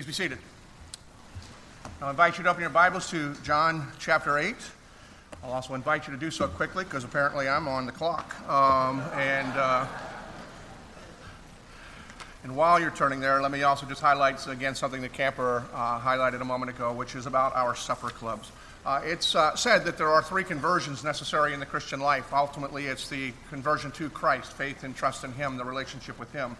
Please be seated. I'll invite you to open your Bibles to John chapter 8. I'll also invite you to do so quickly because apparently I'm on the clock. Um, and, uh, and while you're turning there, let me also just highlight again something that Camper uh, highlighted a moment ago, which is about our supper clubs. Uh, it's uh, said that there are three conversions necessary in the Christian life. Ultimately, it's the conversion to Christ, faith and trust in Him, the relationship with Him.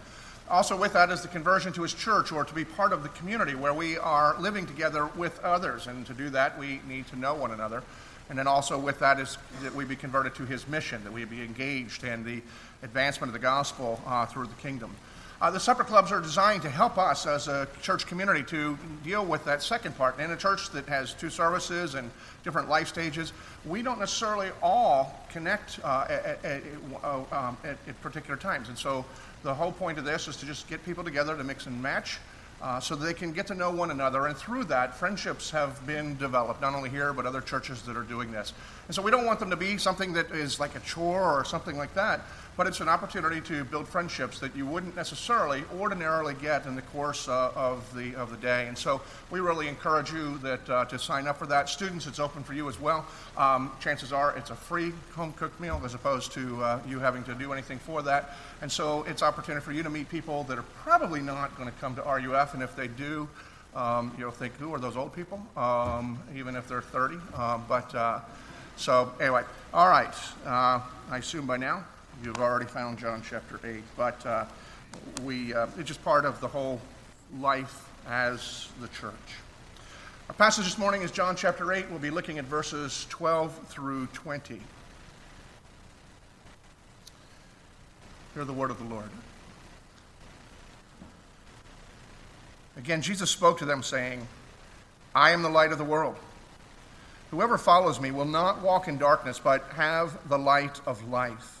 Also, with that is the conversion to his church or to be part of the community where we are living together with others. And to do that, we need to know one another. And then also with that is that we be converted to his mission, that we be engaged in the advancement of the gospel uh, through the kingdom. Uh, the supper clubs are designed to help us as a church community to deal with that second part. In a church that has two services and different life stages, we don't necessarily all connect uh, at, at, uh, um, at, at particular times. And so the whole point of this is to just get people together to mix and match uh, so they can get to know one another. And through that, friendships have been developed, not only here, but other churches that are doing this. And so we don't want them to be something that is like a chore or something like that, but it's an opportunity to build friendships that you wouldn't necessarily ordinarily get in the course uh, of, the, of the day. And so we really encourage you that, uh, to sign up for that. Students, it's open for you as well. Um, chances are it's a free home cooked meal as opposed to uh, you having to do anything for that. And so it's opportunity for you to meet people that are probably not going to come to RUF, and if they do, um, you'll think, who are those old people? Um, even if they're 30. Um, but uh, so anyway, all right. Uh, I assume by now You've already found John chapter 8, but uh, we, uh, it's just part of the whole life as the church. Our passage this morning is John chapter 8. We'll be looking at verses 12 through 20. Hear the word of the Lord. Again, Jesus spoke to them, saying, I am the light of the world. Whoever follows me will not walk in darkness, but have the light of life.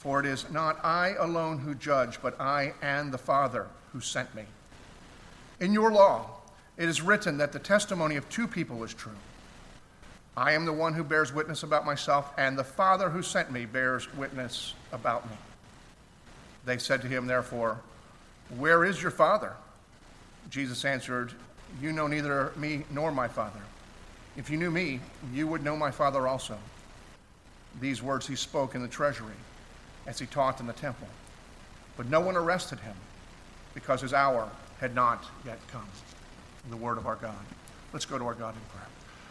for it is not I alone who judge, but I and the Father who sent me. In your law, it is written that the testimony of two people is true. I am the one who bears witness about myself, and the Father who sent me bears witness about me. They said to him, therefore, Where is your Father? Jesus answered, You know neither me nor my Father. If you knew me, you would know my Father also. These words he spoke in the treasury as he taught in the temple. But no one arrested him because his hour had not yet come. In the word of our God. Let's go to our God in prayer.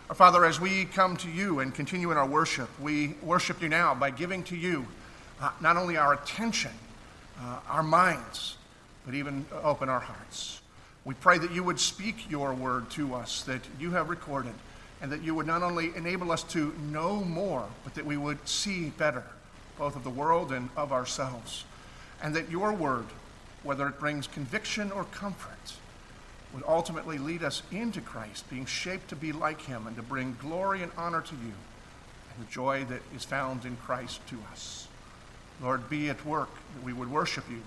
Our Father, as we come to you and continue in our worship, we worship you now by giving to you uh, not only our attention, uh, our minds, but even open our hearts. We pray that you would speak your word to us that you have recorded, and that you would not only enable us to know more, but that we would see better both of the world and of ourselves. And that your word, whether it brings conviction or comfort, would ultimately lead us into Christ, being shaped to be like him and to bring glory and honor to you and the joy that is found in Christ to us. Lord, be at work that we would worship you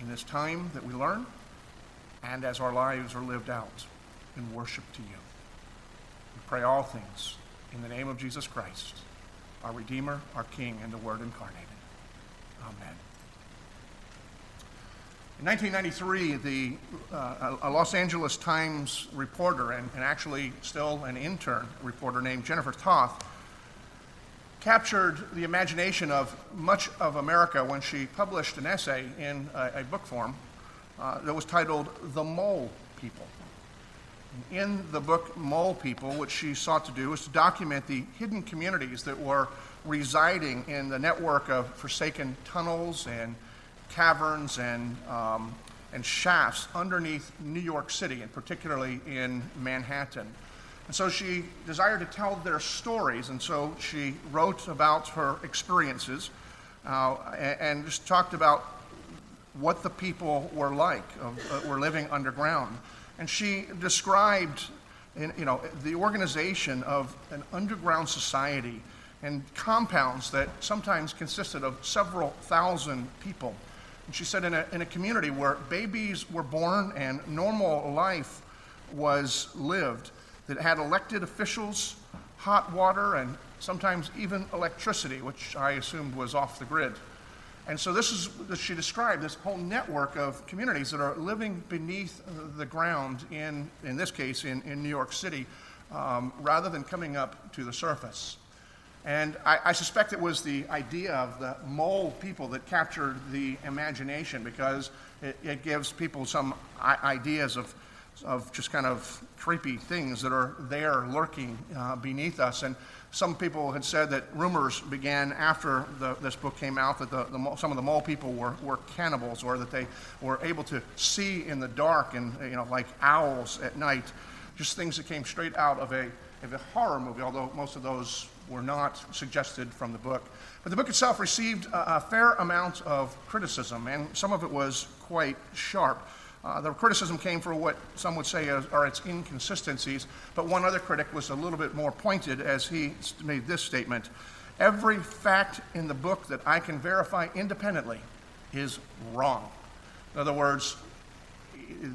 in this time that we learn and as our lives are lived out in worship to you. We pray all things in the name of Jesus Christ our Redeemer, our King, and the Word incarnated. Amen. In 1993, the, uh, a Los Angeles Times reporter, and, and, actually still an intern reporter named Jennifer Toth, captured the imagination of much of America when she published an essay in a, a book form uh, that was titled The Mole People. In the book Mole People, what she sought to do was to document the hidden communities that were residing in the network of forsaken tunnels and caverns and, um, and shafts underneath New York City, and particularly in Manhattan. And so she desired to tell their stories, and so she wrote about her experiences uh, and, just talked about what the people were like, uh, were living underground. And she described in, you know, the organization of an underground society and compounds that sometimes consisted of several thousand people. And she said in a, in a community where babies were born and normal life was lived, that had elected officials, hot water, and sometimes even electricity, which I assumed was off the grid. And so this is, she described this whole network of communities that are living beneath the ground in, in this case, in, in New York City, um, rather than coming up to the surface. And I, I, suspect it was the idea of the mole people that captured the imagination because it, it gives people some ideas of, of just kind of creepy things that are there lurking uh, beneath us. And some people had said that rumors began after the, this book came out that the, the, some of the mole people were, were cannibals or that they were able to see in the dark and, you know, like owls at night. Just things that came straight out of a, of a horror movie, although most of those were not suggested from the book. But the book itself received a, a fair amount of criticism, and some of it was quite sharp. Uh, the criticism came for what some would say are its inconsistencies, but one other critic was a little bit more pointed as he made this statement Every fact in the book that I can verify independently is wrong. In other words,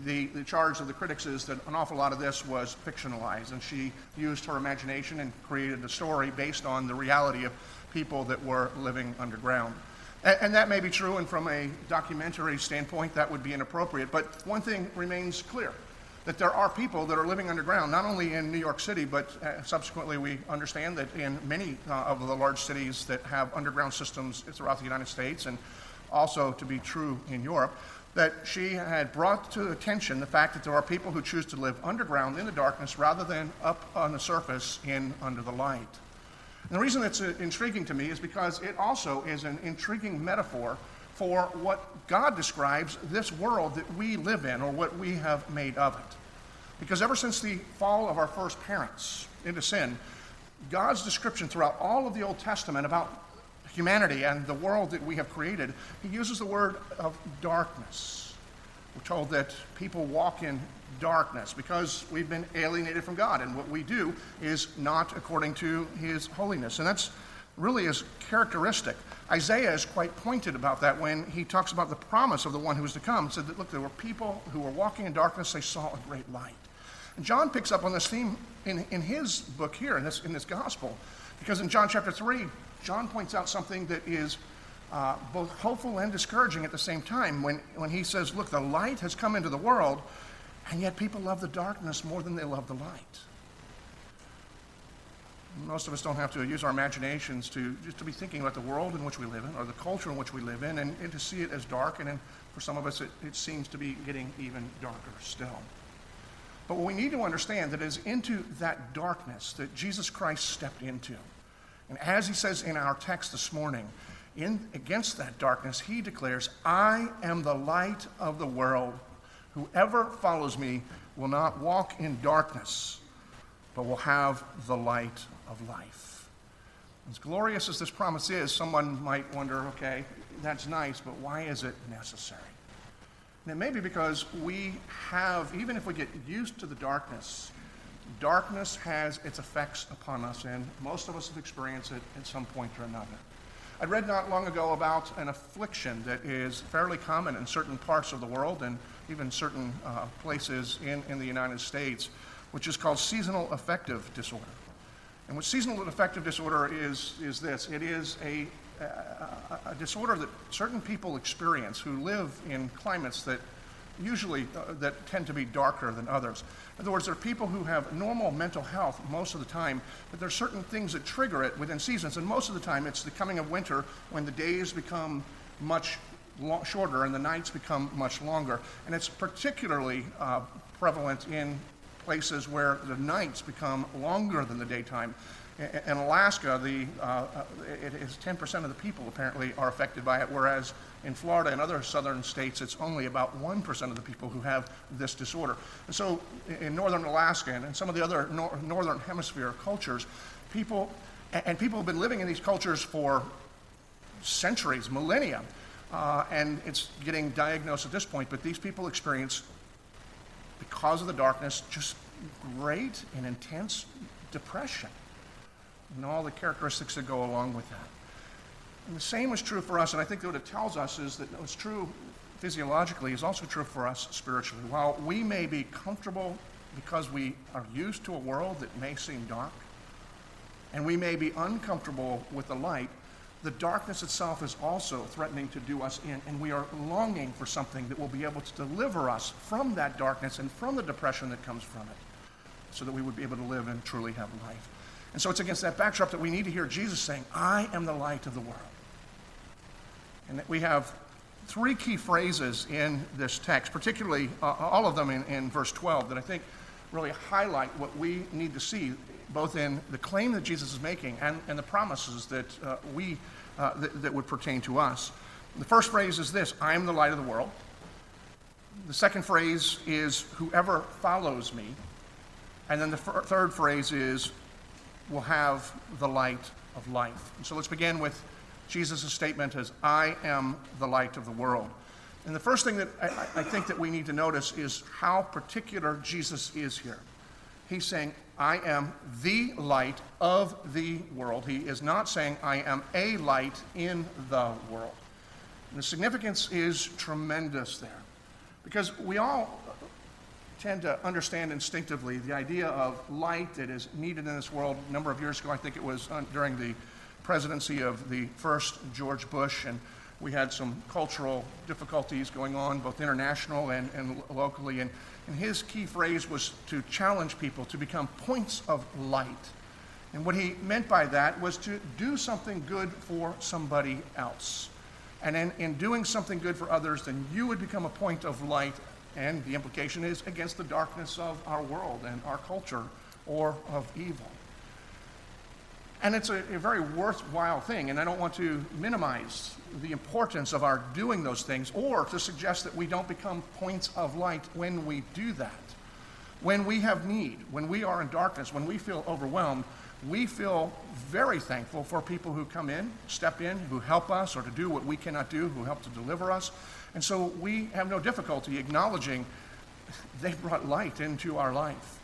the, the charge of the critics is that an awful lot of this was fictionalized, and she used her imagination and created a story based on the reality of people that were living underground. And, and that may be true, and from a documentary standpoint, that would be inappropriate. But one thing remains clear that there are people that are living underground, not only in New York City, but uh, subsequently we understand that in many uh, of the large cities that have underground systems throughout the United States, and also to be true in Europe that she had brought to attention the fact that there are people who choose to live underground in the darkness rather than up on the surface in under the light. And the reason it's uh, intriguing to me is because it also is an intriguing metaphor for what God describes this world that we live in or what we have made of it. Because ever since the fall of our first parents into sin, God's description throughout all of the Old Testament about humanity and the world that we have created, he uses the word of darkness. We're told that people walk in darkness because we've been alienated from God, and what we do is not according to his holiness. And that's really is characteristic. Isaiah is quite pointed about that when he talks about the promise of the one who is to come. He said that, look, there were people who were walking in darkness, they saw a great light. And John picks up on this theme in, in his book here, in this, in this gospel, because in John chapter 3, John points out something that is uh, both hopeful and discouraging at the same time when, when he says, Look, the light has come into the world, and yet people love the darkness more than they love the light. Most of us don't have to use our imaginations to just to be thinking about the world in which we live in or the culture in which we live in and, and to see it as dark. And then for some of us, it, it seems to be getting even darker still. But what we need to understand that is into that darkness that Jesus Christ stepped into. And as he says in our text this morning, in, against that darkness, he declares, I am the light of the world. Whoever follows me will not walk in darkness, but will have the light of life. As glorious as this promise is, someone might wonder okay, that's nice, but why is it necessary? And it may be because we have, even if we get used to the darkness, darkness has its effects upon us, and most of us have experienced it at some point or another. I read not long ago about an affliction that is fairly common in certain parts of the world and even certain uh, places in, in the United States, which is called seasonal affective disorder. And what seasonal affective disorder is, is this it is a, a, a disorder that certain people experience who live in climates that usually uh, that tend to be darker than others. In other words, there are people who have normal mental health most of the time, but there are certain things that trigger it within seasons, and most of the time it's the coming of winter when the days become much shorter and the nights become much longer. And it's particularly uh, prevalent in places where the nights become longer than the daytime. In Alaska, the, uh, uh it is 10% of the people apparently are affected by it, whereas in Florida and other southern states, it's only about 1% of the people who have this disorder. And so in northern Alaska and in some of the other nor- northern hemisphere cultures, people, and people have been living in these cultures for centuries, millennia, uh, and it's getting diagnosed at this point, but these people experience because of the darkness, just great and intense depression and all the characteristics that go along with that. And the same is true for us, and I think what it tells us is that what's true physiologically is also true for us spiritually. While we may be comfortable because we are used to a world that may seem dark, and we may be uncomfortable with the light, the darkness itself is also threatening to do us in, and we are longing for something that will be able to deliver us from that darkness and from the depression that comes from it, so that we would be able to live and truly have life. And so it's against that backdrop that we need to hear Jesus saying, I am the light of the world. And we have three key phrases in this text, particularly uh, all of them in, in verse 12, that I think really highlight what we need to see, both in the claim that Jesus is making and, and the promises that uh, we uh, that, that would pertain to us. The first phrase is this I am the light of the world. The second phrase is whoever follows me. And then the f- third phrase is will have the light of life. And so let's begin with Jesus' statement as I am the light of the world. And the first thing that I, I, think that we need to notice is how particular Jesus is here. He's saying, I am the light of the world. He is not saying, I am a light in the world. And the significance is tremendous there. Because we all tend to understand instinctively the idea of light that is needed in this world. A number of years ago, I think it was uh, during the presidency of the first George Bush, and we had some cultural difficulties going on, both international and, and locally. And, and his key phrase was to challenge people to become points of light. And what he meant by that was to do something good for somebody else. And in, in doing something good for others, then you would become a point of light and the implication is against the darkness of our world and our culture or of evil. And it's a, a, very worthwhile thing, and I don't want to minimize the importance of our doing those things or to suggest that we don't become points of light when we do that. When we have need, when we are in darkness, when we feel overwhelmed, we feel very thankful for people who come in, step in, who help us or to do what we cannot do, who help to deliver us. And so we have no difficulty acknowledging they brought light into our life.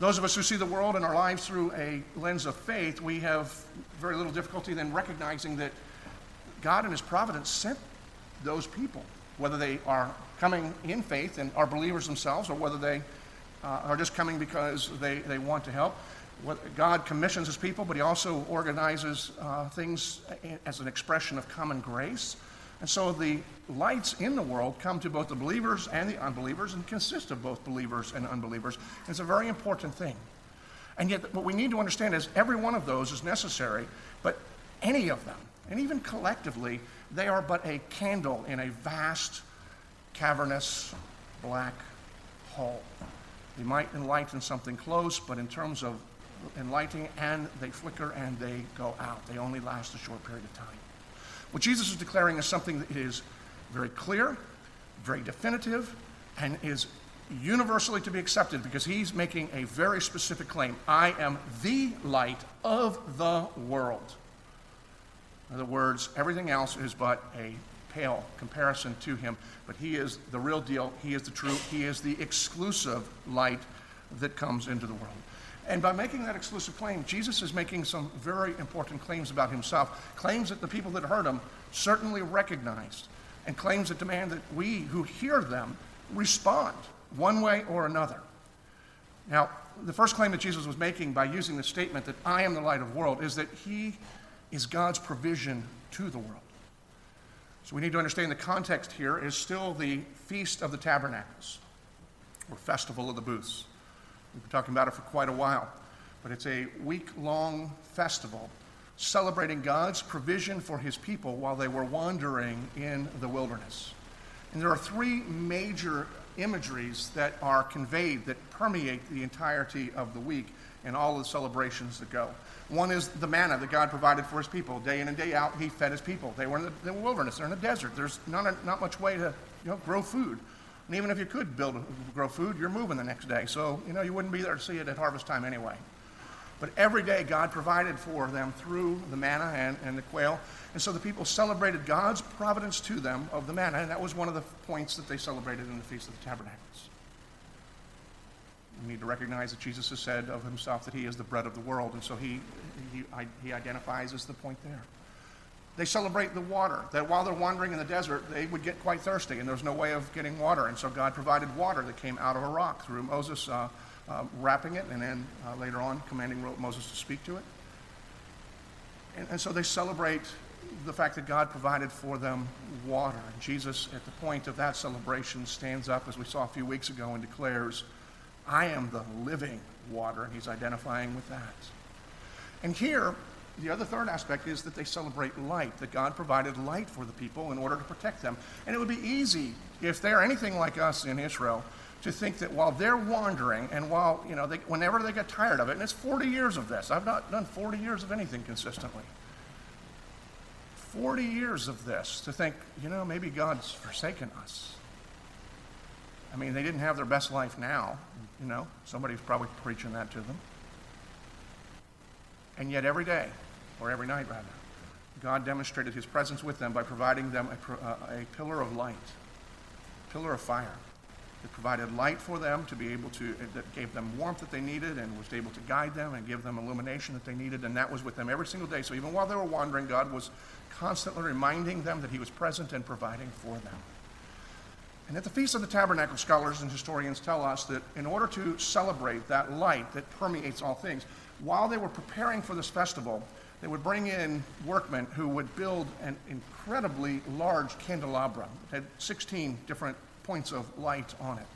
Those of us who see the world and our lives through a lens of faith, we have very little difficulty then recognizing that God in His providence sent those people, whether they are coming in faith and are believers themselves, or whether they uh, are just coming because they, they want to help. God commissions His people, but He also organizes uh, things as an expression of common grace. And so the lights in the world come to both the believers and the unbelievers and consist of both believers and unbelievers. It's a very important thing. And yet, what we need to understand is every one of those is necessary, but any of them, and even collectively, they are but a candle in a vast, cavernous, black hole. They might enlighten something close, but in terms of enlightening, and they flicker and they go out. They only last a short period of time. What Jesus is declaring is something that is very clear, very definitive, and is universally to be accepted because he's making a very specific claim I am the light of the world. In other words, everything else is but a pale comparison to him, but he is the real deal. He is the true, he is the exclusive light that comes into the world. And by making that exclusive claim, Jesus is making some very important claims about himself, claims that the people that heard him certainly recognized, and claims that demand that we who hear them respond one way or another. Now, the first claim that Jesus was making by using the statement that I am the light of the world is that he is God's provision to the world. So we need to understand the context here is still the Feast of the Tabernacles, or Festival of the Booths. We've been talking about it for quite a while, but it's a week long festival celebrating God's provision for his people while they were wandering in the wilderness. And there are three major imageries that are conveyed that permeate the entirety of the week and all the celebrations that go. One is the manna that God provided for his people. Day in and day out, he fed his people. They were in the, wilderness, they're in the desert. There's not, a, not much way to you know, grow food. And even if you could build, grow food, you're moving the next day. So, you know, you wouldn't be there to see it at harvest time anyway. But every day, God provided for them through the manna and, and the quail. And so the people celebrated God's providence to them of the manna. And that was one of the points that they celebrated in the Feast of the Tabernacles. We need to recognize that Jesus has said of himself that he is the bread of the world, and so he, he, he identifies as the point there. They celebrate the water, that while they're wandering in the desert, they would get quite thirsty, and there's no way of getting water. And so God provided water that came out of a rock through Moses uh, uh, rapping it, and then uh, later on commanding Moses to speak to it. And, and so they celebrate the fact that God provided for them water. And Jesus, at the point of that celebration, stands up, as we saw a few weeks ago, and declares, I am the living water. And he's identifying with that. And here, the other third aspect is that they celebrate light, that God provided light for the people in order to protect them. And it would be easy, if they're anything like us in Israel, to think that while they're wandering and while, you know, they, whenever they get tired of it, and it's 40 years of this, I've not done 40 years of anything consistently. 40 years of this to think, you know, maybe God's forsaken us. I mean, they didn't have their best life now, you know, somebody's probably preaching that to them. And yet, every day, or every night rather, God demonstrated his presence with them by providing them a, a, uh, a pillar of light, pillar of fire that provided light for them to be able to, uh, that gave them warmth that they needed and was able to guide them and give them illumination that they needed. And that was with them every single day. So even while they were wandering, God was constantly reminding them that He was present and providing for them. And at the Feast of the Tabernacle, scholars and historians tell us that in order to celebrate that light that permeates all things, while they were preparing for this festival, they would bring in workmen who would build an incredibly large candelabra. It had 16 different points of light on it.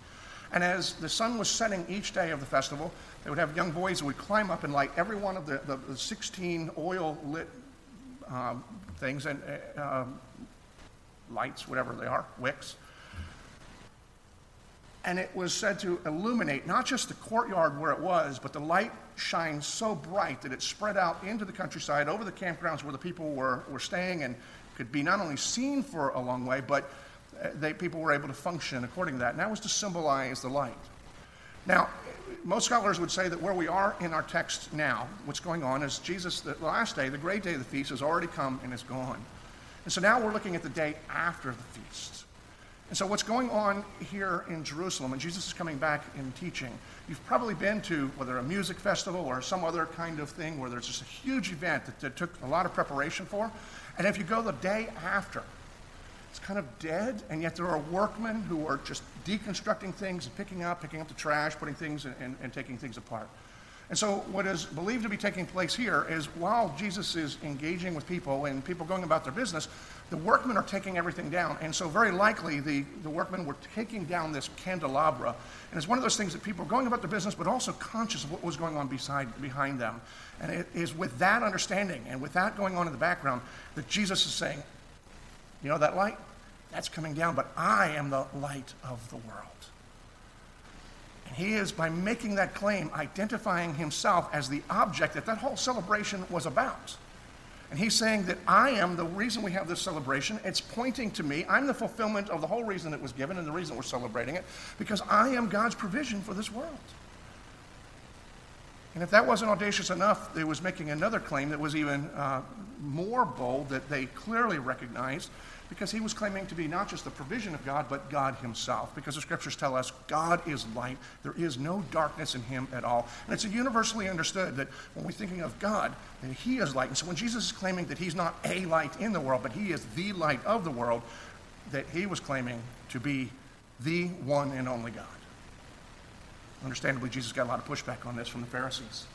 And as the sun was setting each day of the festival, they would have young boys who would climb up and light every one of the, the, the 16 oil lit um, things and uh, um, lights, whatever they are, wicks. And it was said to illuminate not just the courtyard where it was, but the light shined so bright that it spread out into the countryside, over the campgrounds where the people were, were staying, and could be not only seen for a long way, but uh, they, people were able to function according to that. And that was to symbolize the light. Now, most scholars would say that where we are in our text now, what's going on is Jesus, the last day, the great day of the feast, has already come and is gone. And so now we're looking at the day after the feast. And so what's going on here in Jerusalem, and Jesus is coming back and teaching, you've probably been to whether a music festival or some other kind of thing where there's just a huge event that, that took a lot of preparation for. And if you go the day after, it's kind of dead, and yet there are workmen who are just deconstructing things and picking up, picking up the trash, putting things and, and taking things apart. And so, what is believed to be taking place here is while Jesus is engaging with people and people going about their business, the workmen are taking everything down. And so, very likely, the, the workmen were taking down this candelabra. And it's one of those things that people are going about their business, but also conscious of what was going on beside, behind them. And it is with that understanding and with that going on in the background that Jesus is saying, you know that light? That's coming down, but I am the light of the world. And he is, by making that claim, identifying himself as the object that that whole celebration was about. And he's saying that I am the reason we have this celebration. It's pointing to me. I'm the fulfillment of the whole reason it was given and the reason we're celebrating it, because I am God's provision for this world. And if that wasn't audacious enough, it was making another claim that was even uh, more bold that they clearly recognized because he was claiming to be not just the provision of God, but God himself. Because the scriptures tell us God is light, there is no darkness in him at all. And it's universally understood that when we're thinking of God, that he is light. And so when Jesus is claiming that he's not a light in the world, but he is the light of the world, that he was claiming to be the one and only God. Understandably, Jesus got a lot of pushback on this from the Pharisees.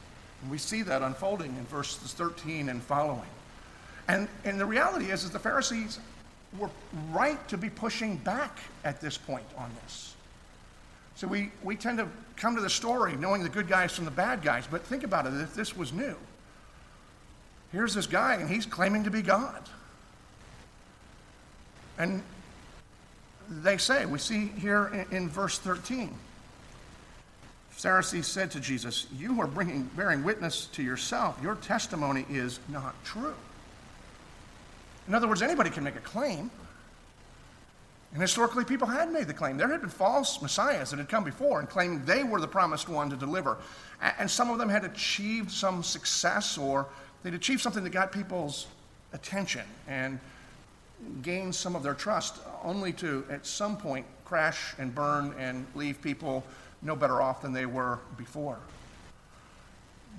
And we see that unfolding in verses 13 and following. And, and the reality is, is the Pharisees were right to be pushing back at this point on this. So we, we tend to come to the story knowing the good guys from the bad guys, but think about it if this was new. Here's this guy, and he's claiming to be God. And they say, we see here in, in verse 13, Pharisees said to Jesus, You are bringing, bearing witness to yourself. Your testimony is not true. In other words, anybody can make a claim. And historically, people had made the claim. There had been false messiahs that had come before and claimed they were the promised one to deliver. And some of them had achieved some success or they'd achieved something that got people's attention and gained some of their trust, only to, at some point, crash and burn and leave people no better off than they were before.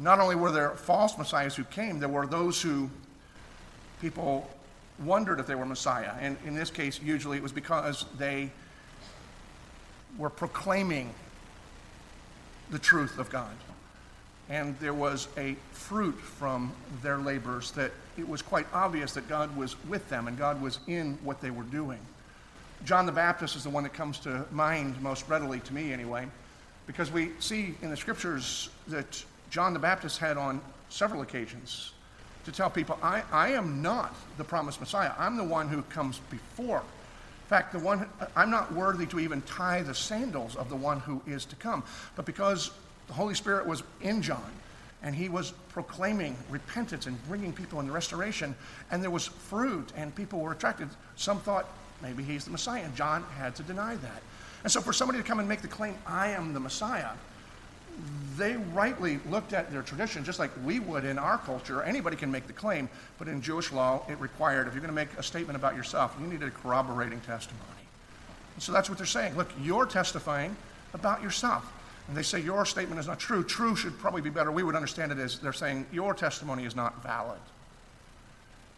Not only were there false messiahs who came, there were those who people wondered if they were Messiah. And in this case, usually it was because they were proclaiming the truth of God. And there was a fruit from their labors that it was quite obvious that God was with them and God was in what they were doing. John the Baptist is the one that comes to mind most readily to me, anyway, because we see in the scriptures that John the Baptist had on several occasions to tell people, I, I am not the promised Messiah. I'm the one who comes before. In fact, the one I'm not worthy to even tie the sandals of the one who is to come. But because the Holy Spirit was in John, and he was proclaiming repentance and bringing people into restoration, and there was fruit, and people were attracted. Some thought maybe he's the Messiah, and John had to deny that. And so, for somebody to come and make the claim, I am the Messiah, they rightly looked at their tradition just like we would in our culture. Anybody can make the claim, but in Jewish law, it required if you're going to make a statement about yourself, you need a corroborating testimony. And so that's what they're saying. Look, you're testifying about yourself. And they say your statement is not true. True should probably be better. We would understand it as they're saying your testimony is not valid.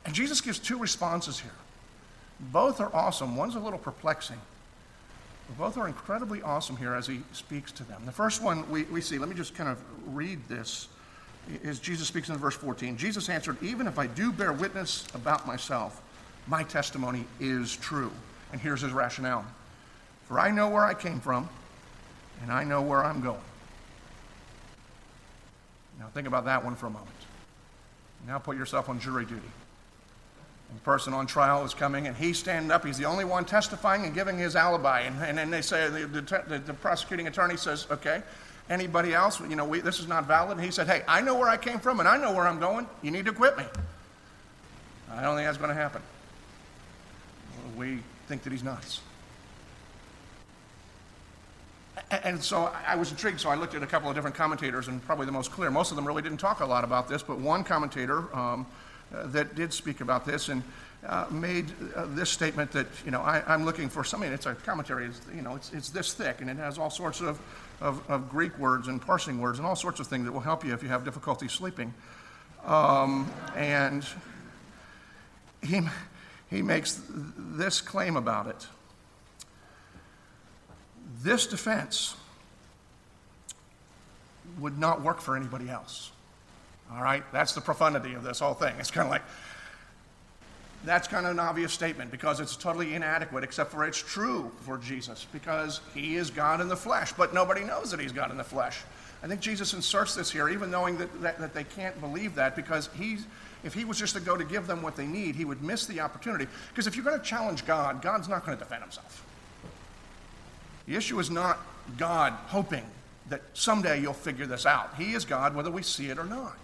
And Jesus gives two responses here. Both are awesome. One's a little perplexing. Both are incredibly awesome here as he speaks to them. The first one we, we see, let me just kind of read this, is Jesus speaks in verse 14. Jesus answered, Even if I do bear witness about myself, my testimony is true. And here's his rationale For I know where I came from, and I know where I'm going. Now think about that one for a moment. Now put yourself on jury duty. The person on trial is coming, and he's standing up. He's the only one testifying and giving his alibi. And, and then they say, the, the, the prosecuting attorney says, okay, anybody else, you know, we, this is not valid. And he said, hey, I know where I came from, and I know where I'm going. You need to quit me. I don't think that's going to happen. We think that he's nuts. And so I was intrigued, so I looked at a couple of different commentators, and probably the most clear. Most of them really didn't talk a lot about this, but one commentator um, that did speak about this and uh, made uh, this statement that, you know, I, am looking for something, it's a commentary, it's, you know, it's, it's this thick and it has all sorts of, of, of, Greek words and parsing words and all sorts of things that will help you if you have difficulty sleeping. Um, and he, he makes this claim about it. This defense would not work for anybody else. All right? That's the profundity of this whole thing. It's kind of like, that's kind of an obvious statement because it's totally inadequate, except for it's true for Jesus because he is God in the flesh, but nobody knows that he's God in the flesh. I think Jesus inserts this here, even knowing that, that, that they can't believe that because he's, if he was just to go to give them what they need, he would miss the opportunity. Because if you're going to challenge God, God's not going to defend himself. The issue is not God hoping that someday you'll figure this out. He is God whether we see it or not.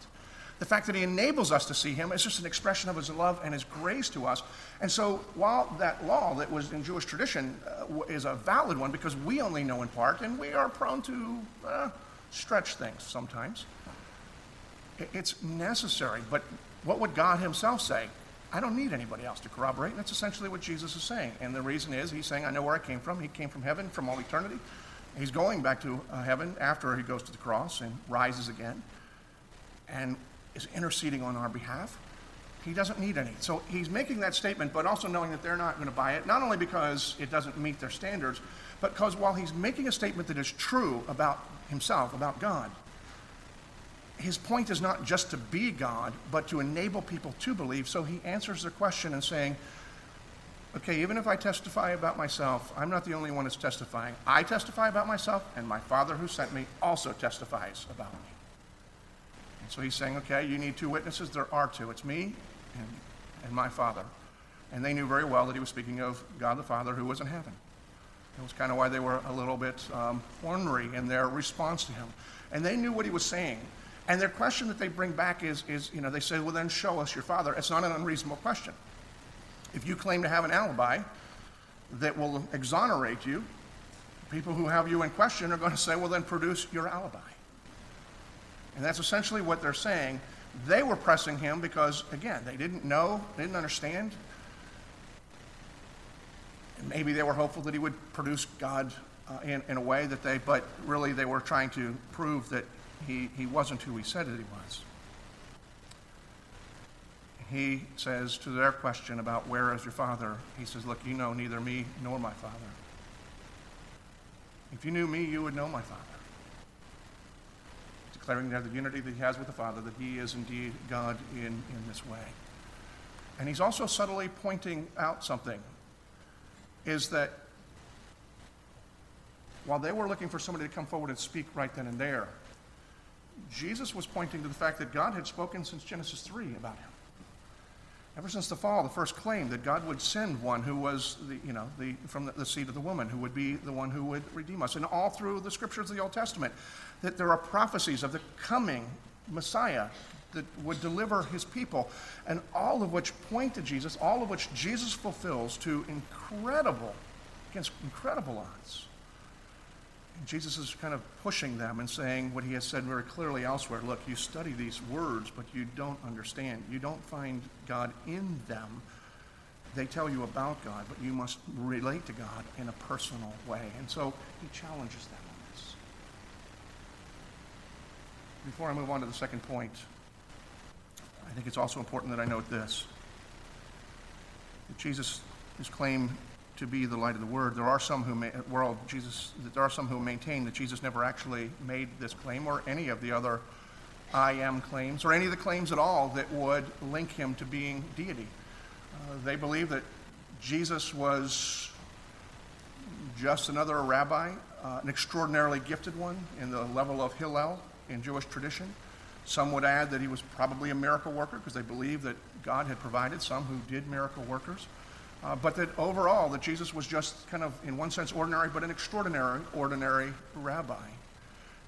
The fact that he enables us to see him is just an expression of his love and his grace to us. And so, while that law that was in Jewish tradition uh, is a valid one because we only know in part and we are prone to uh, stretch things sometimes, it's necessary. But what would God himself say? I don't need anybody else to corroborate. And that's essentially what Jesus is saying. And the reason is he's saying, I know where I came from. He came from heaven from all eternity. He's going back to uh, heaven after he goes to the cross and rises again. And is interceding on our behalf. He doesn't need any. So he's making that statement, but also knowing that they're not going to buy it, not only because it doesn't meet their standards, but because while he's making a statement that is true about himself, about God, his point is not just to be God, but to enable people to believe. So he answers their question and saying, okay, even if I testify about myself, I'm not the only one that's testifying. I testify about myself, and my Father who sent me also testifies about me. So he's saying, okay, you need two witnesses. There are two. It's me and, and my Father. And they knew very well that he was speaking of God the Father who was in heaven. It was kind of why they were a little bit um, ornery in their response to him. And they knew what he was saying. And their question that they bring back is, is you know, they say, well, then show us your Father. It's not an unreasonable question. If you claim to have an alibi that will exonerate you, people who have you in question are going to say, well, then produce your alibi. And that's essentially what they're saying. They were pressing him because, again, they didn't know, they didn't understand. And maybe they were hopeful that he would produce God uh, in, in a way that they, but really they were trying to prove that he, he wasn't who he said that he was. He says to their question about where is your father, he says, Look, you know neither me nor my father. If you knew me, you would know my father. Declaring there the unity that he has with the Father, that he is indeed God in, in this way. And he's also subtly pointing out something is that while they were looking for somebody to come forward and speak right then and there, Jesus was pointing to the fact that God had spoken since Genesis 3 about him. Ever since the fall, the first claim that God would send one who was the, you know, the, from the, the seed of the woman, who would be the one who would redeem us. And all through the scriptures of the Old Testament, that there are prophecies of the coming Messiah that would deliver his people, and all of which point to Jesus, all of which Jesus fulfills to incredible, against incredible odds. Jesus is kind of pushing them and saying what he has said very clearly elsewhere look, you study these words, but you don't understand. You don't find God in them. They tell you about God, but you must relate to God in a personal way. And so he challenges them on this. Before I move on to the second point, I think it's also important that I note this. That Jesus, claim to be the light of the word, there are some who may, world Jesus, there are some who maintain that Jesus never actually made this claim or any of the other I am claims or any of the claims at all that would link him to being deity. Uh, they believe that Jesus was just another rabbi, uh, an extraordinarily gifted one in the level of Hillel in Jewish tradition. Some would add that he was probably a miracle worker because they believed that God had provided some who did miracle workers. Uh, but that overall, that Jesus was just kind of, in one sense, ordinary, but an extraordinary, ordinary rabbi.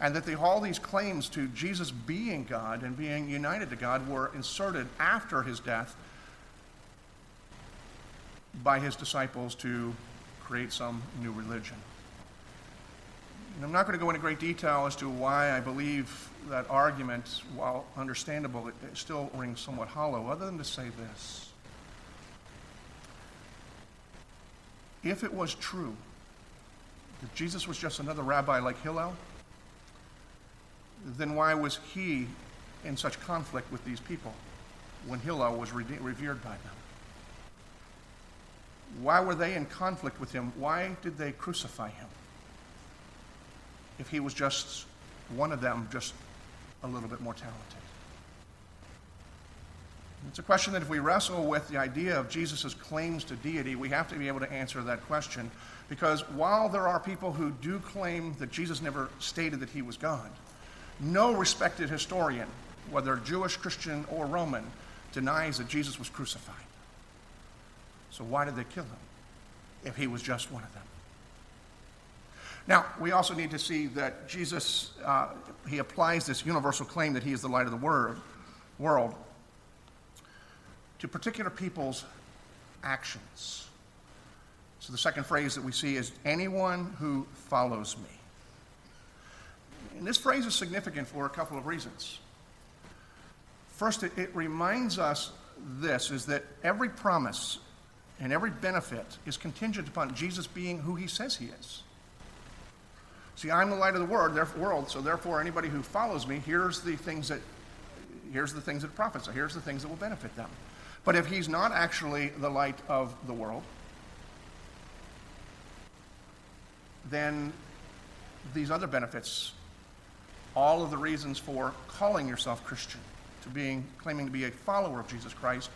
And that the, all these claims to Jesus being God and being united to God were inserted after his death by his disciples to create some new religion. And I'm not going to go into great detail as to why I believe that argument, while understandable, it, it still rings somewhat hollow, other than to say this. If it was true that Jesus was just another rabbi like Hillel, then why was he in such conflict with these people when Hillel was revered by them? Why were they in conflict with him? Why did they crucify him? If he was just one of them, just a little bit more talented. It's a question that if we wrestle with the idea of Jesus' claims to deity, we have to be able to answer that question. Because while there are people who do claim that Jesus never stated that he was God, no respected historian, whether Jewish, Christian, or Roman, denies that Jesus was crucified. So why did they kill him if he was just one of them? Now, we also need to see that Jesus, uh, he applies this universal claim that he is the light of the world to particular people's actions. So the second phrase that we see is anyone who follows me. And this phrase is significant for a couple of reasons. First, it, it reminds us this is that every promise and every benefit is contingent upon Jesus being who he says he is. See, I'm the light of the world, world, so therefore anybody who follows me, here's the things that here's the things that profits, here's the things that will benefit them. But if he's not actually the light of the world, then these other benefits, all of the reasons for calling yourself Christian, to being claiming to be a follower of Jesus Christ,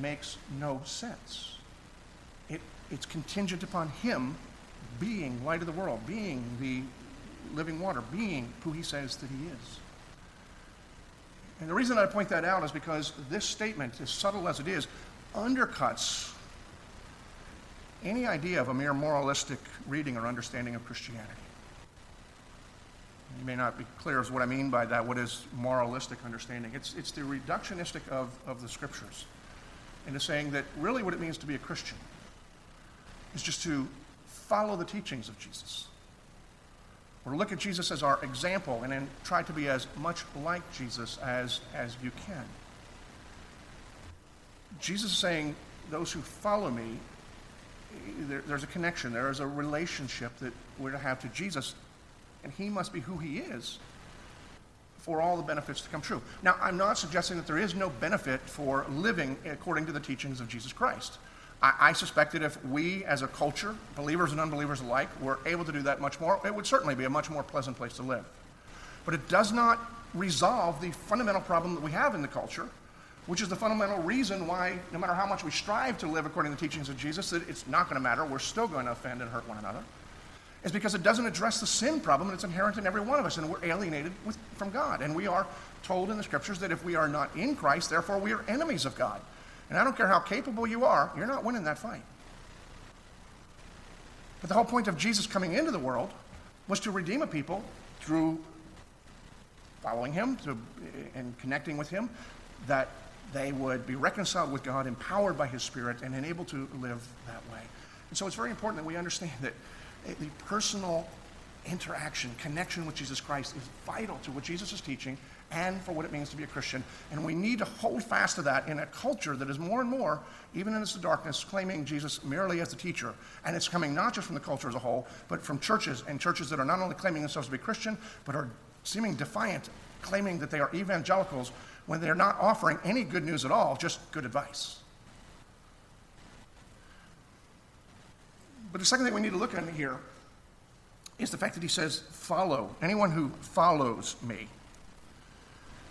makes no sense. It, it's contingent upon him being light of the world, being the living water, being who he says that he is. And the reason I point that out is because this statement, as subtle as it is, undercuts any idea of a mere moralistic reading or understanding of Christianity. You may not be clear as what I mean by that. What is moralistic understanding? It's, it's the reductionistic of, of the scriptures into saying that really what it means to be a Christian is just to follow the teachings of Jesus. Or look at Jesus as our example and then try to be as much like Jesus as, as you can. Jesus is saying, Those who follow me there, there's a connection, there is a relationship that we're to have to Jesus, and he must be who he is for all the benefits to come true. Now, I'm not suggesting that there is no benefit for living according to the teachings of Jesus Christ. I, I, suspect that if we as a culture, believers and unbelievers alike, were able to do that much more, it would certainly be a much more pleasant place to live. But it does not resolve the fundamental problem that we have in the culture, which is the fundamental reason why, no matter how much we strive to live according to the teachings of Jesus, that it's not going to matter. We're still going to offend and hurt one another. Is because it doesn't address the sin problem that's inherent in every one of us, and we're alienated with, from God. And we are told in the scriptures that if we are not in Christ, therefore we are enemies of God. And I don't care how capable you are, you're not winning that fight. But the whole point of Jesus coming into the world was to redeem a people through following him to, eh, and connecting with him, that they would be reconciled with God, empowered by his Spirit, and enabled to live that way. And so it's very important that we understand that eh, the personal interaction, connection with Jesus Christ is vital to what Jesus is teaching and for what it means to be a Christian. And we need to hold fast to that in a culture that is more and more, even in its darkness, claiming Jesus merely as the teacher. And it's coming not just from the culture as a whole, but from churches and churches that are not only claiming themselves to be Christian, but are seeming defiant, claiming that they are evangelicals when they're not offering any good news at all, just good advice. But the second thing we need to look at here is the fact that he says, follow. Anyone who follows me.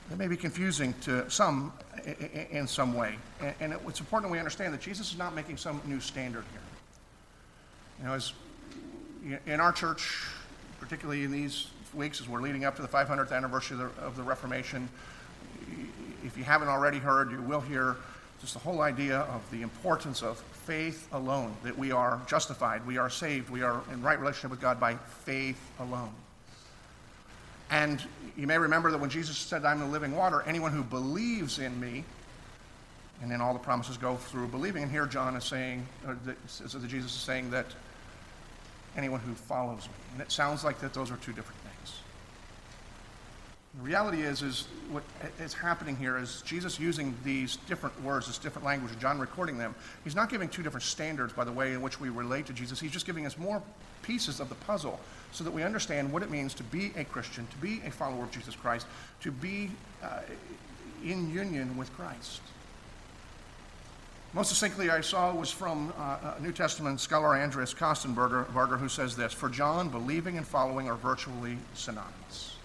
That may be confusing to some in some way. And it's important we understand that Jesus is not making some new standard here. You know, as in our church, particularly in these weeks as we're leading up to the 500th anniversary of the, of the Reformation, if you haven't already heard, you will hear just the whole idea of the importance of faith alone, that we are justified, we are saved, we are in right relationship with God by faith alone. And you may remember that when Jesus said, I'm the living water, anyone who believes in me, and then all the promises go through believing. And here John is saying, or Jesus is saying that anyone who follows me. And it sounds like that those are two different things. The reality is, is what is happening here is Jesus using these different words, this different language, John recording them. He's not giving two different standards by the way in which we relate to Jesus. He's just giving us more pieces of the puzzle so that we understand what it means to be a Christian, to be a follower of Jesus Christ, to be uh, in union with Christ. Most succinctly, I saw was from uh, a New Testament scholar Andreas Kostenberger, who says this For John, believing and following are virtually synonymous.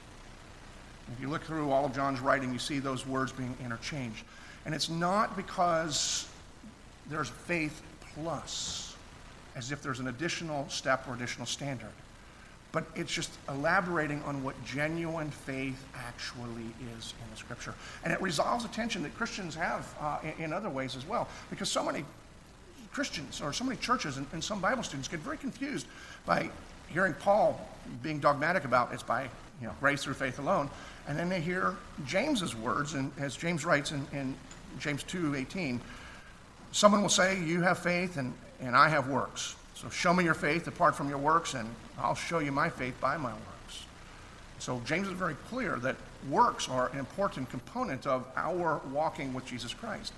If you look through all of John's writing, you see those words being interchanged. And it's not because there's faith plus, as if there's an additional step or additional standard but it's just elaborating on what genuine faith actually is in the scripture. And it resolves a tension that Christians have uh, in, in, other ways as well, because so many Christians or so many churches and, and, some Bible students get very confused by hearing Paul being dogmatic about it's by you know, grace through faith alone, and then they hear James's words, and as James writes in, in James 2:18, someone will say, "You have faith, and, and I have works." So show me your faith apart from your works, and I'll show you my faith by my works. So James is very clear that works are an important component of our walking with Jesus Christ.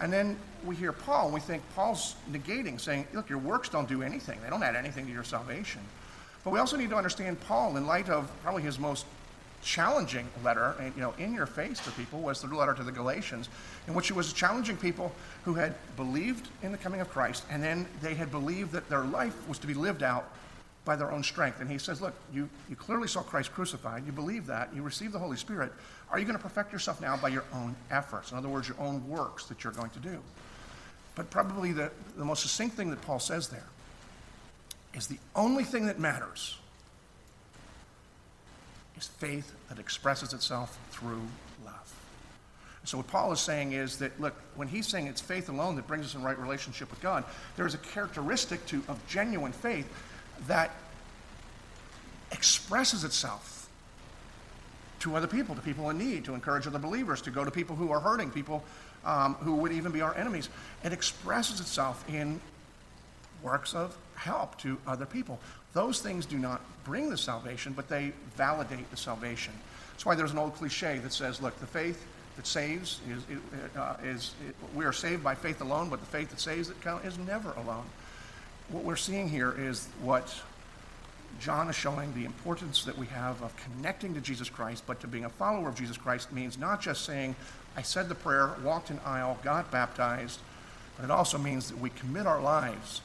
And then we hear Paul, and we think Paul's negating, saying, look, your works don't do anything. They don't add anything to your salvation. But we also need to understand Paul in light of probably his most challenging letter, you know, in your face to people was the letter to the Galatians, in which he was challenging people who had believed in the coming of Christ, and then they had believed that their life was to be lived out by their own strength. And he says, Look, you, you clearly saw Christ crucified, you believe that, you received the Holy Spirit. Are you going to perfect yourself now by your own efforts? In other words, your own works that you're going to do. But probably the, the most succinct thing that Paul says there is the only thing that matters is faith that expresses itself through love. So, what Paul is saying is that, look, when he's saying it's faith alone that brings us in right relationship with God, there is a characteristic to, of genuine faith that expresses itself to other people, to people in need, to encourage other believers, to go to people who are hurting, people um, who would even be our enemies. It expresses itself in works of help to other people. Those things do not bring the salvation, but they validate the salvation. That's why there's an old cliche that says, look, the faith that saves is, uh, is it, we are saved by faith alone, but the faith that saves is never alone. What we're seeing here is what John is showing the importance that we have of connecting to Jesus Christ, but to being a follower of Jesus Christ means not just saying, I said the prayer, walked an aisle, got baptized, but it also means that we commit our lives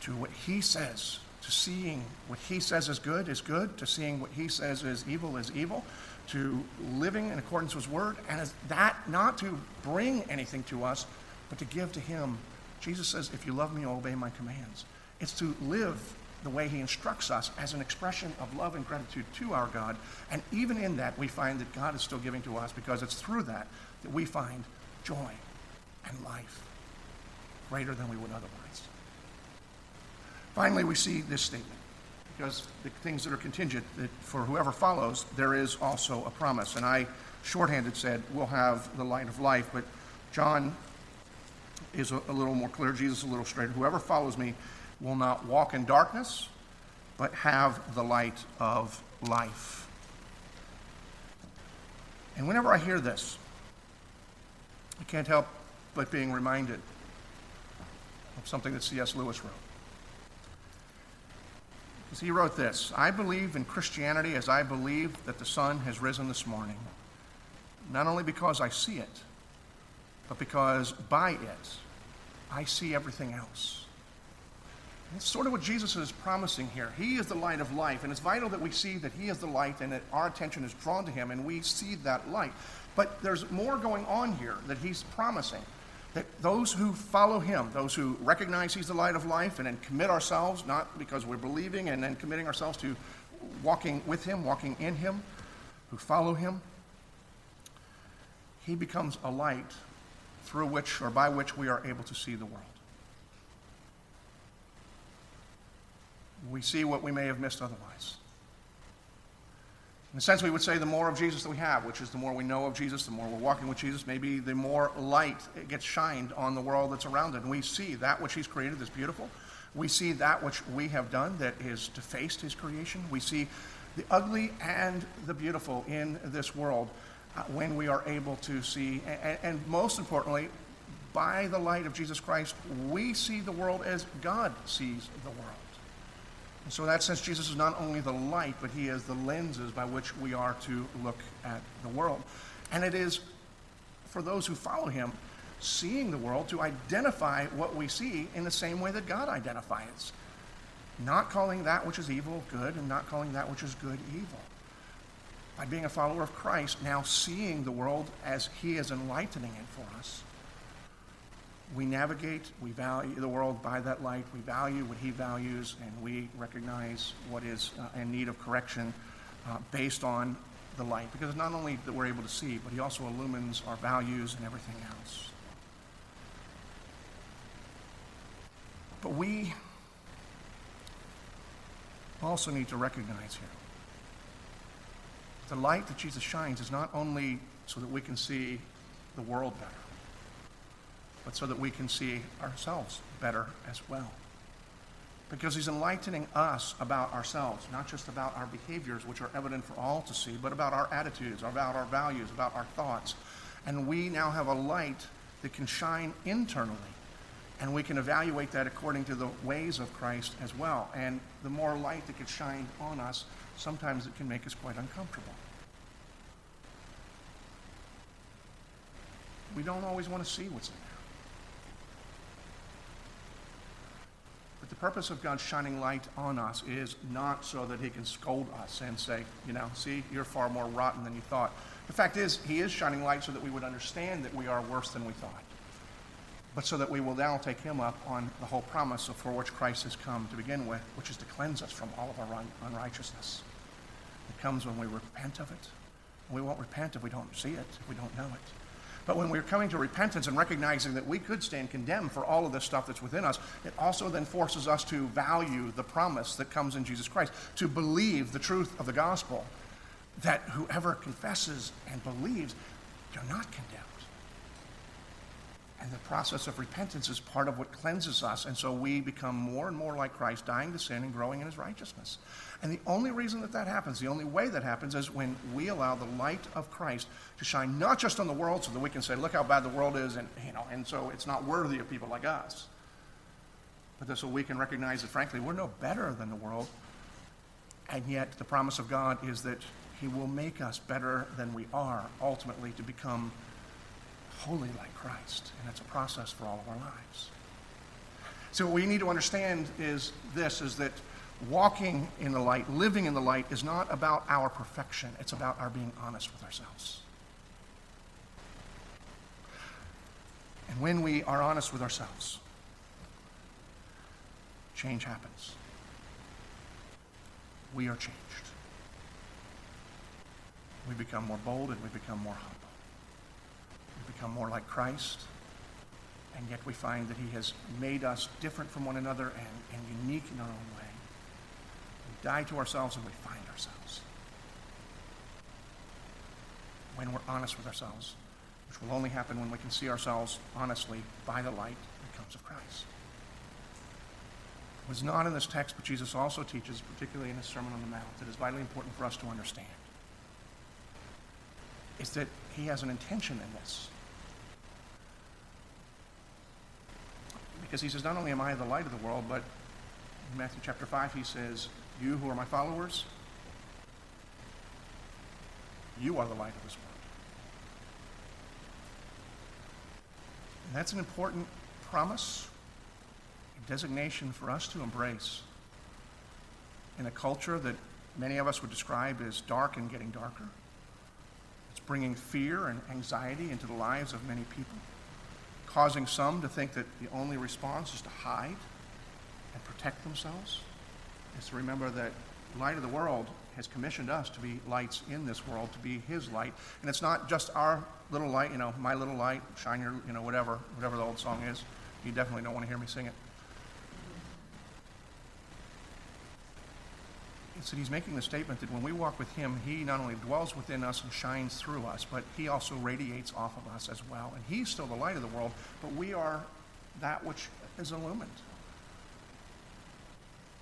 to what He says, to seeing what He says is good is good, to seeing what He says is evil is evil, to living in accordance with His Word, and that not to bring anything to us, but to give to Him. Jesus says, If you love me, obey my commands. It's to live the way He instructs us as an expression of love and gratitude to our God. And even in that, we find that God is still giving to us because it's through that that we find joy and life greater than we would otherwise. Finally, we see this statement because the things that are contingent, that for whoever follows, there is also a promise. And I shorthanded said, we'll have the light of life, but John is a, a little more clear, Jesus a little straighter. Whoever follows me will not walk in darkness, but have the light of life. And whenever I hear this, I can't help but being reminded of something that C.S. Lewis wrote. Because he wrote this I believe in Christianity as I believe that the sun has risen this morning, not only because I see it, but because by it I see everything else. That's sort of what Jesus is promising here. He is the light of life, and it's vital that we see that He is the light and that our attention is drawn to Him and we see that light. But there's more going on here that He's promising. That those who follow Him, those who recognize He's the light of life and then commit ourselves, not because we're believing and then committing ourselves to walking with Him, walking in Him, who follow Him, He becomes a light through which or by which we are able to see the world. we see what we may have missed otherwise. In a sense, we would say the more of Jesus that we have, which is the more we know of Jesus, the more we're walking with Jesus, maybe the more light it gets shined on the world that's around it. And we see that which He's created is beautiful. We see that which we have done that is defaced His creation. We see the ugly and the beautiful in this world when we are able to see, and, and most importantly, by the light of Jesus Christ, we see the world as God sees the world. And so, in that sense, Jesus is not only the light, but he is the lenses by which we are to look at the world. And it is for those who follow him, seeing the world, to identify what we see in the same way that God identifies. Not calling that which is evil good, and not calling that which is good evil. By being a follower of Christ, now seeing the world as he is enlightening it for us we navigate, we value the world by that light, we value what he values, and we recognize what is uh, in need of correction uh, based on the light. Because not only that we're able to see, but he also illumines our values and everything else. But we also need to recognize here the light that Jesus shines is not only so that we can see the world better but so that we can see ourselves better as well. Because he's enlightening us about ourselves, not just about our behaviors, which are evident for all to see, but about our attitudes, about our values, about our thoughts. And we now have a light that can shine internally. And we can evaluate that according to the ways of Christ as well. And the more light that gets shined on us, sometimes it can make us quite uncomfortable. We don't always want to see what's in there. But the purpose of God shining light on us is not so that he can scold us and say, you know, see, you're far more rotten than you thought. The fact is, he is shining light so that we would understand that we are worse than we thought. But so that we will now take him up on the whole promise for which Christ has come to begin with, which is to cleanse us from all of our unrighteousness. It comes when we repent of it. We won't repent if we don't see it, if we don't know it. But when we're coming to repentance and recognizing that we could stand condemned for all of this stuff that's within us, it also then forces us to value the promise that comes in Jesus Christ, to believe the truth of the gospel that whoever confesses and believes, you're not condemned. And the process of repentance is part of what cleanses us. And so we become more and more like Christ, dying to sin and growing in his righteousness. And the only reason that that happens, the only way that happens, is when we allow the light of Christ to shine not just on the world so that we can say, look how bad the world is, and, you know, and so it's not worthy of people like us. but so we can recognize that, frankly, we're no better than the world. And yet, the promise of God is that He will make us better than we are, ultimately, to become holy like Christ. And it's a process for all of our lives. So, what we need to understand is this is that walking in the light, living in the light, is not about our perfection, it's about our being honest with ourselves. And when we are honest with ourselves, change happens. We are changed. We become more bold and we become more humble. Become more like Christ, and yet we find that He has made us different from one another and, and unique in our own way. We die to ourselves and we find ourselves. When we're honest with ourselves, which will only happen when we can see ourselves honestly by the light that comes of Christ. It was not in this text, but Jesus also teaches, particularly in his Sermon on the Mount, that is vitally important for us to understand. Is that he has an intention in this. Because he says, not only am I the light of the world, but in Matthew chapter 5, he says, You who are my followers, you are the light of this world. And that's an important promise, a designation for us to embrace in a culture that many of us would describe as dark and getting darker. It's bringing fear and anxiety into the lives of many people, causing some to think that the only response is to hide and protect themselves. Is to remember that light of the world has commissioned us to be lights in this world, to be His light. And it's not just our little light, you know, my little light, shine your, you know, whatever, whatever the old song is. You definitely don't want to hear me sing it. That He's making the statement that when we walk with Him, He not only dwells within us and shines through us, but He also radiates off of us as well. And He's still the light of the world, but we are that which is illumined.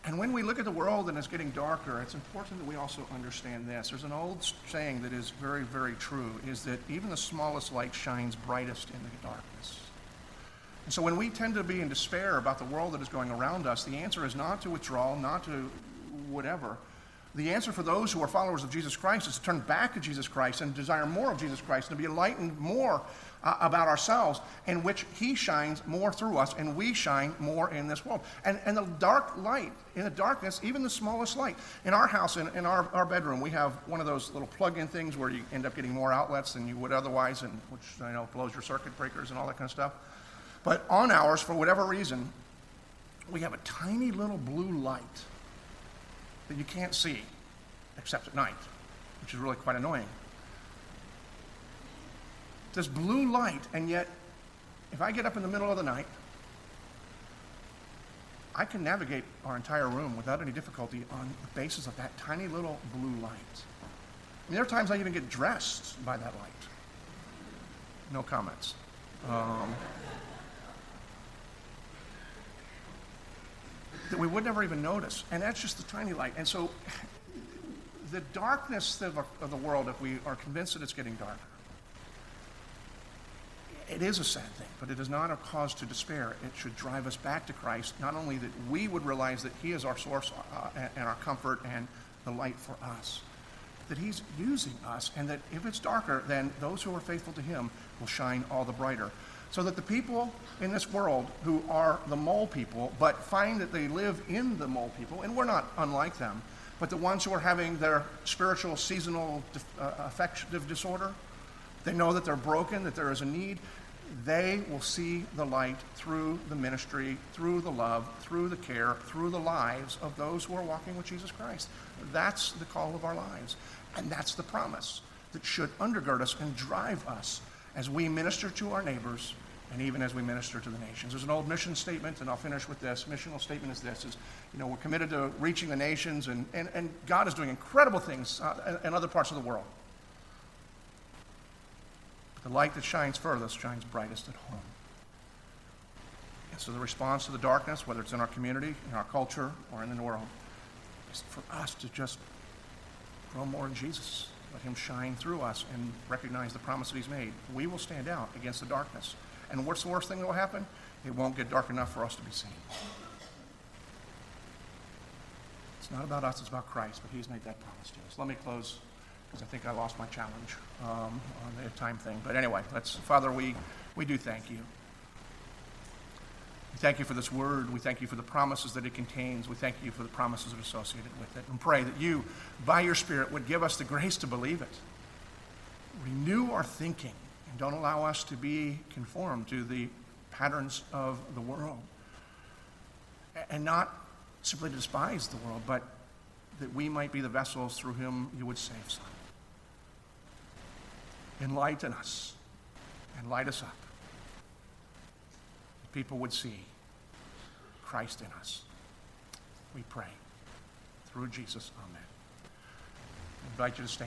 And when we look at the world and it's getting darker, it's important that we also understand this. There's an old saying that is very, very true, is that even the smallest light shines brightest in the darkness. And so when we tend to be in despair about the world that is going around us, the answer is not to withdraw, not to whatever, the answer for those who are followers of Jesus Christ is to turn back to Jesus Christ and desire more of Jesus Christ and to be enlightened more uh, about ourselves, in which He shines more through us and we shine more in this world. And, and the dark light, in the darkness, even the smallest light. In our house, in, in our, our bedroom, we have one of those little plug in things where you end up getting more outlets than you would otherwise, and which I know blows your circuit breakers and all that kind of stuff. But on ours, for whatever reason, we have a tiny little blue light that you can't see except at night, which is really quite annoying. This blue light, and yet, if I get up in the middle of the night, I can navigate our entire room without any difficulty on the basis of that tiny little blue light. I mean, there are times I even get dressed by that light. No comments. Um, that we would never even notice. And that's just the tiny light. And so the darkness of, of the world, if we are convinced that it's getting darker, it is a sad thing, but it is not a cause to despair. It should drive us back to Christ, not only that we would realize that He is our source uh, and our comfort and the light for us, that He's using us, and that if it's darker, then those who are faithful to Him will shine all the brighter so that the people in this world who are the mole people, but find that they live in the mole people, and we're not unlike them, but the ones who are having their spiritual seasonal uh, affective disorder, they know that they're broken, that there is a need. They will see the light through the ministry, through the love, through the care, through the lives of those who are walking with Jesus Christ. That's the call of our lives. And that's the promise that should undergird us and drive us as we minister to our neighbors and even as we minister to the nations. There's an old mission statement, and I'll finish with this. Missional statement is this, is, you know, we're committed to reaching the nations, and, and, and God is doing incredible things uh, in other parts of the world. But the light that shines furthest shines brightest at home. And so the response to the darkness, whether it's in our community, in our culture, or in the world, is for us to just grow more in Jesus. Let him shine through us and recognize the promise that he's made. We will stand out against the darkness. And what's the worst thing that will happen? It won't get dark enough for us to be seen. It's not about us, it's about Christ, but he's made that promise to us. Let me close because I think I lost my challenge um, on the time thing. But anyway, let's, Father, we, we do thank you. We thank you for this word. We thank you for the promises that it contains. We thank you for the promises that are associated with it. And pray that you, by your Spirit, would give us the grace to believe it. Renew our thinking and don't allow us to be conformed to the patterns of the world. And not simply to despise the world, but that we might be the vessels through whom you would save some. Enlighten us and light us up. People would see Christ in us. We pray. Through Jesus, amen. I invite you to stand.